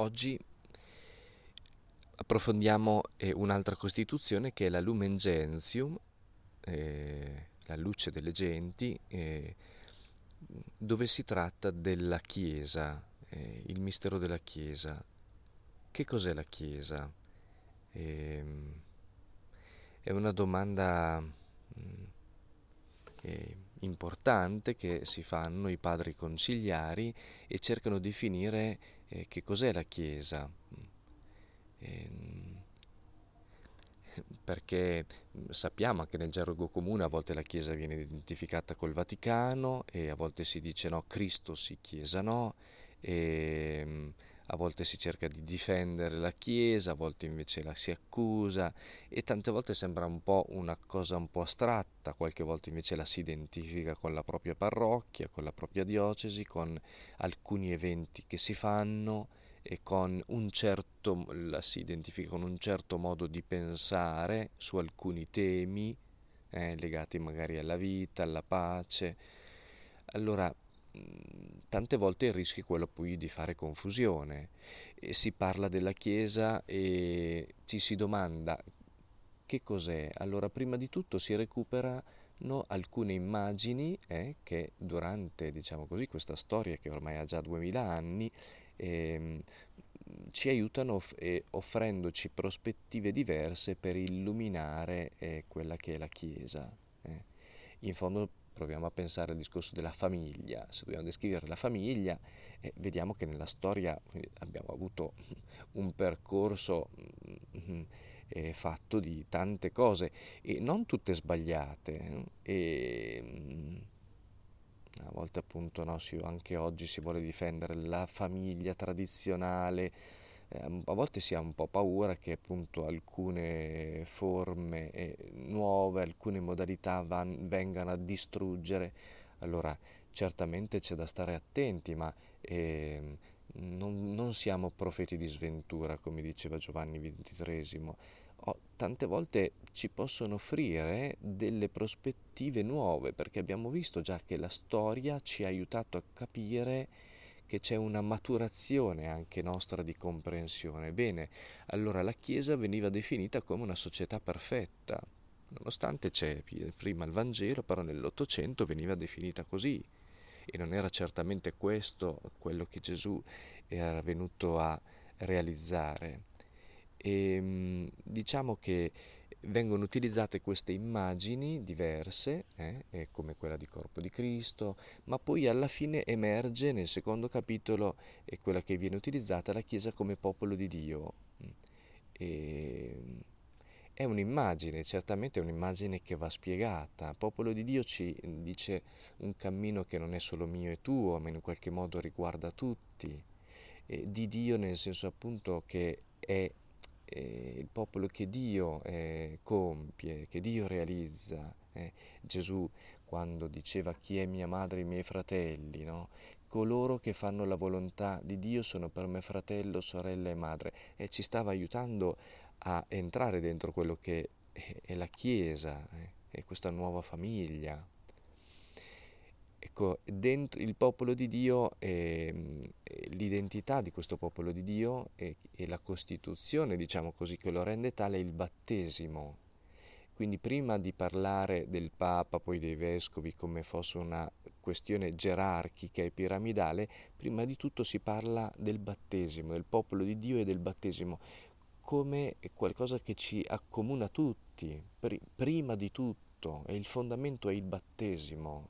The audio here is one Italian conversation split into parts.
oggi approfondiamo eh, un'altra costituzione che è la Lumen Gentium, eh, la luce delle genti, eh, dove si tratta della Chiesa, eh, il mistero della Chiesa. Che cos'è la Chiesa? Ehm, è una domanda mm, eh, importante che si fanno i padri conciliari e cercano di definire eh, che cos'è la Chiesa. Ehm, perché sappiamo anche nel gergo comune a volte la Chiesa viene identificata col Vaticano e a volte si dice no, Cristo sì, Chiesa no, e ehm, a volte si cerca di difendere la Chiesa, a volte invece la si accusa e tante volte sembra un po' una cosa un po' astratta, qualche volta invece la si identifica con la propria parrocchia, con la propria diocesi, con alcuni eventi che si fanno e con un certo, la si identifica con un certo modo di pensare su alcuni temi eh, legati magari alla vita, alla pace. Allora, tante volte il rischio è quello poi di fare confusione. E si parla della Chiesa e ci si domanda che cos'è. Allora, prima di tutto si recuperano alcune immagini eh, che durante, diciamo così, questa storia che ormai ha già 2000 anni, eh, ci aiutano off- offrendoci prospettive diverse per illuminare eh, quella che è la Chiesa. Eh. In fondo proviamo a pensare al discorso della famiglia, se dobbiamo descrivere la famiglia, eh, vediamo che nella storia abbiamo avuto un percorso mm, eh, fatto di tante cose e non tutte sbagliate. E, mm, a volte appunto no, anche oggi si vuole difendere la famiglia tradizionale, eh, a volte si ha un po' paura che appunto alcune forme eh, nuove, alcune modalità van, vengano a distruggere, allora certamente c'è da stare attenti, ma eh, non, non, siamo profeti di sventura, come diceva Giovanni XXIII. Oh, tante volte ci possono offrire delle prospettive nuove, perché abbiamo visto già che la storia ci ha aiutato a capire che c'è una maturazione anche nostra di comprensione. Bene, allora la Chiesa veniva definita come una società perfetta, nonostante c'è prima il Vangelo, però nell'Ottocento veniva definita così e non era certamente questo quello che Gesù era venuto a realizzare. E ehm, diciamo che vengono utilizzate queste immagini diverse, eh, come quella di corpo di Cristo, ma poi alla fine emerge nel secondo capitolo è quella che viene utilizzata la Chiesa come popolo di Dio. E è un'immagine, certamente è un'immagine che va spiegata. Popolo di Dio ci dice un cammino che non è solo mio e tuo, ma in qualche modo riguarda tutti. E di Dio nel senso appunto che è eh, il popolo che Dio eh, compie, che Dio realizza. Eh. Gesù quando diceva chi è mia madre e i miei fratelli, no? coloro che fanno la volontà di Dio sono per me fratello, sorella e madre e ci stava aiutando a entrare dentro quello che è la Chiesa, è eh, questa nuova famiglia. Ecco, dentro il popolo di Dio, eh, l'identità di questo popolo di Dio e, la Costituzione, diciamo così, che lo rende tale è il battesimo. Quindi prima di parlare del Papa, poi dei Vescovi, come fosse una questione gerarchica e piramidale, prima di tutto si parla del battesimo, del popolo di Dio e del battesimo, come qualcosa che ci accomuna tutti, prima di tutto, e il fondamento è il battesimo,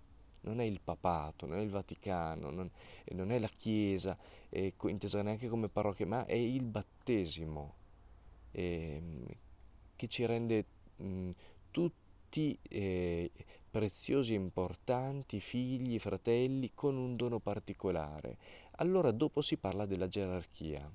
non è il papato, non è il Vaticano, non, non è la Chiesa, eh, intesa neanche come parrocchia, ma è il battesimo eh, che ci rende mh, tutti eh, preziosi e importanti, figli, fratelli, con un dono particolare. Allora dopo si parla della gerarchia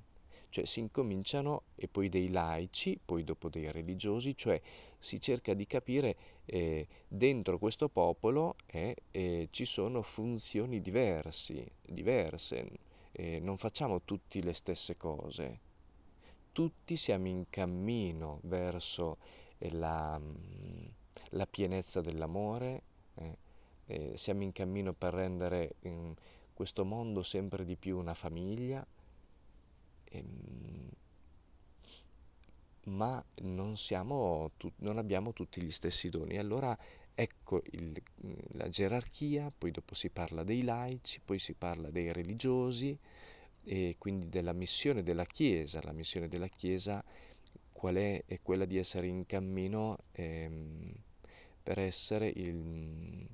cioè si incominciano e poi dei laici, poi dopo dei religiosi, cioè si cerca di capire eh, dentro questo popolo eh, eh, ci sono funzioni diversi, diverse, eh, non facciamo tutti le stesse cose, tutti siamo in cammino verso eh, la, mm, la pienezza dell'amore, eh, siamo in cammino per rendere questo mondo sempre di più una famiglia, ehm, ma non, siamo, non abbiamo tutti gli stessi doni. Allora ecco il, la gerarchia, poi dopo si parla dei laici, poi si parla dei religiosi e quindi della missione della Chiesa. La missione della Chiesa qual è? È quella di essere in cammino ehm, per essere il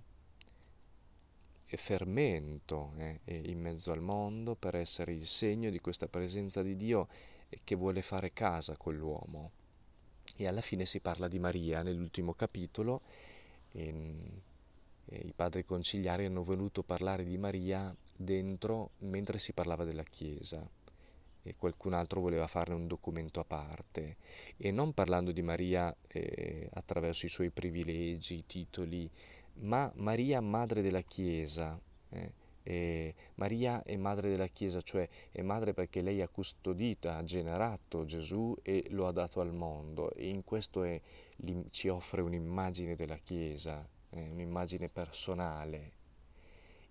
fermento eh, in mezzo al mondo, per essere il segno di questa presenza di Dio che vuole fare casa con l'uomo. E alla fine si parla di Maria nell'ultimo capitolo. E, e I padri conciliari hanno voluto parlare di Maria dentro mentre si parlava della Chiesa e qualcun altro voleva farne un documento a parte e non parlando di Maria eh, attraverso i suoi privilegi, i titoli, ma Maria madre della Chiesa. Eh, e Maria è madre della Chiesa, cioè è madre perché lei ha custodito, ha generato Gesù e lo ha dato al mondo e in questo è, ci offre un'immagine della Chiesa, eh, un'immagine personale.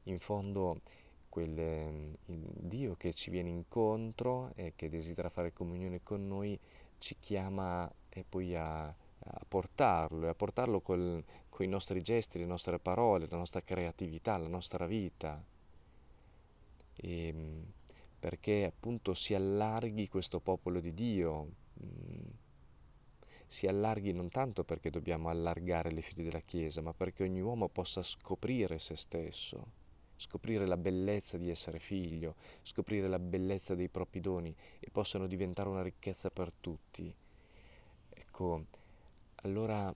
In fondo quel, ehm, Dio che ci viene incontro e che desidera fare comunione con noi ci chiama e poi a, a portarlo e a portarlo con i nostri gesti, le nostre parole, la nostra creatività, la nostra vita. E, ehm, perché appunto si allarghi questo popolo di Dio, mm, si allarghi non tanto perché dobbiamo allargare le file della Chiesa, ma perché ogni uomo possa scoprire se stesso scoprire la bellezza di essere figlio, scoprire la bellezza dei propri doni e possano diventare una ricchezza per tutti. Ecco, allora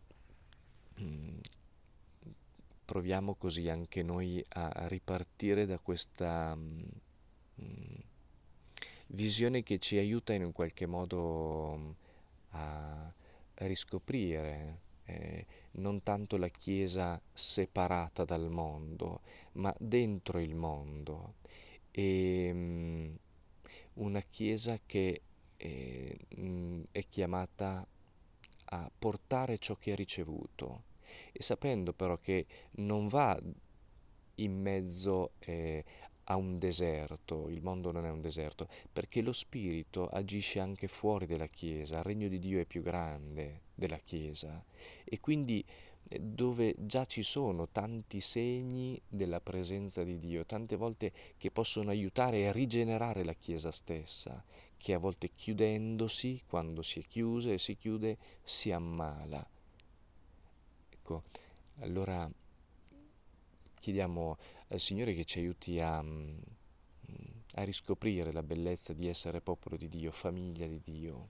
mm, proviamo così anche noi a ripartire da questa mm, mm, visione che ci aiuta in un qualche modo a riscoprire eh, non tanto la Chiesa separata dal mondo, ma dentro il mondo. E, um, una Chiesa che um, è chiamata a portare ciò che ha ricevuto. E sapendo però che non va in mezzo eh, a un deserto, il mondo non è un deserto, perché lo Spirito agisce anche fuori della Chiesa, il regno di Dio è più grande della Chiesa. E quindi eh, dove già ci sono tanti segni della presenza di Dio, tante volte che possono aiutare a rigenerare la Chiesa stessa, che a volte chiudendosi, quando si è chiusa e si chiude, si ammala. Ecco, allora chiediamo al Signore che ci aiuti a, mm, a riscoprire la bellezza di essere popolo di Dio, famiglia di Dio.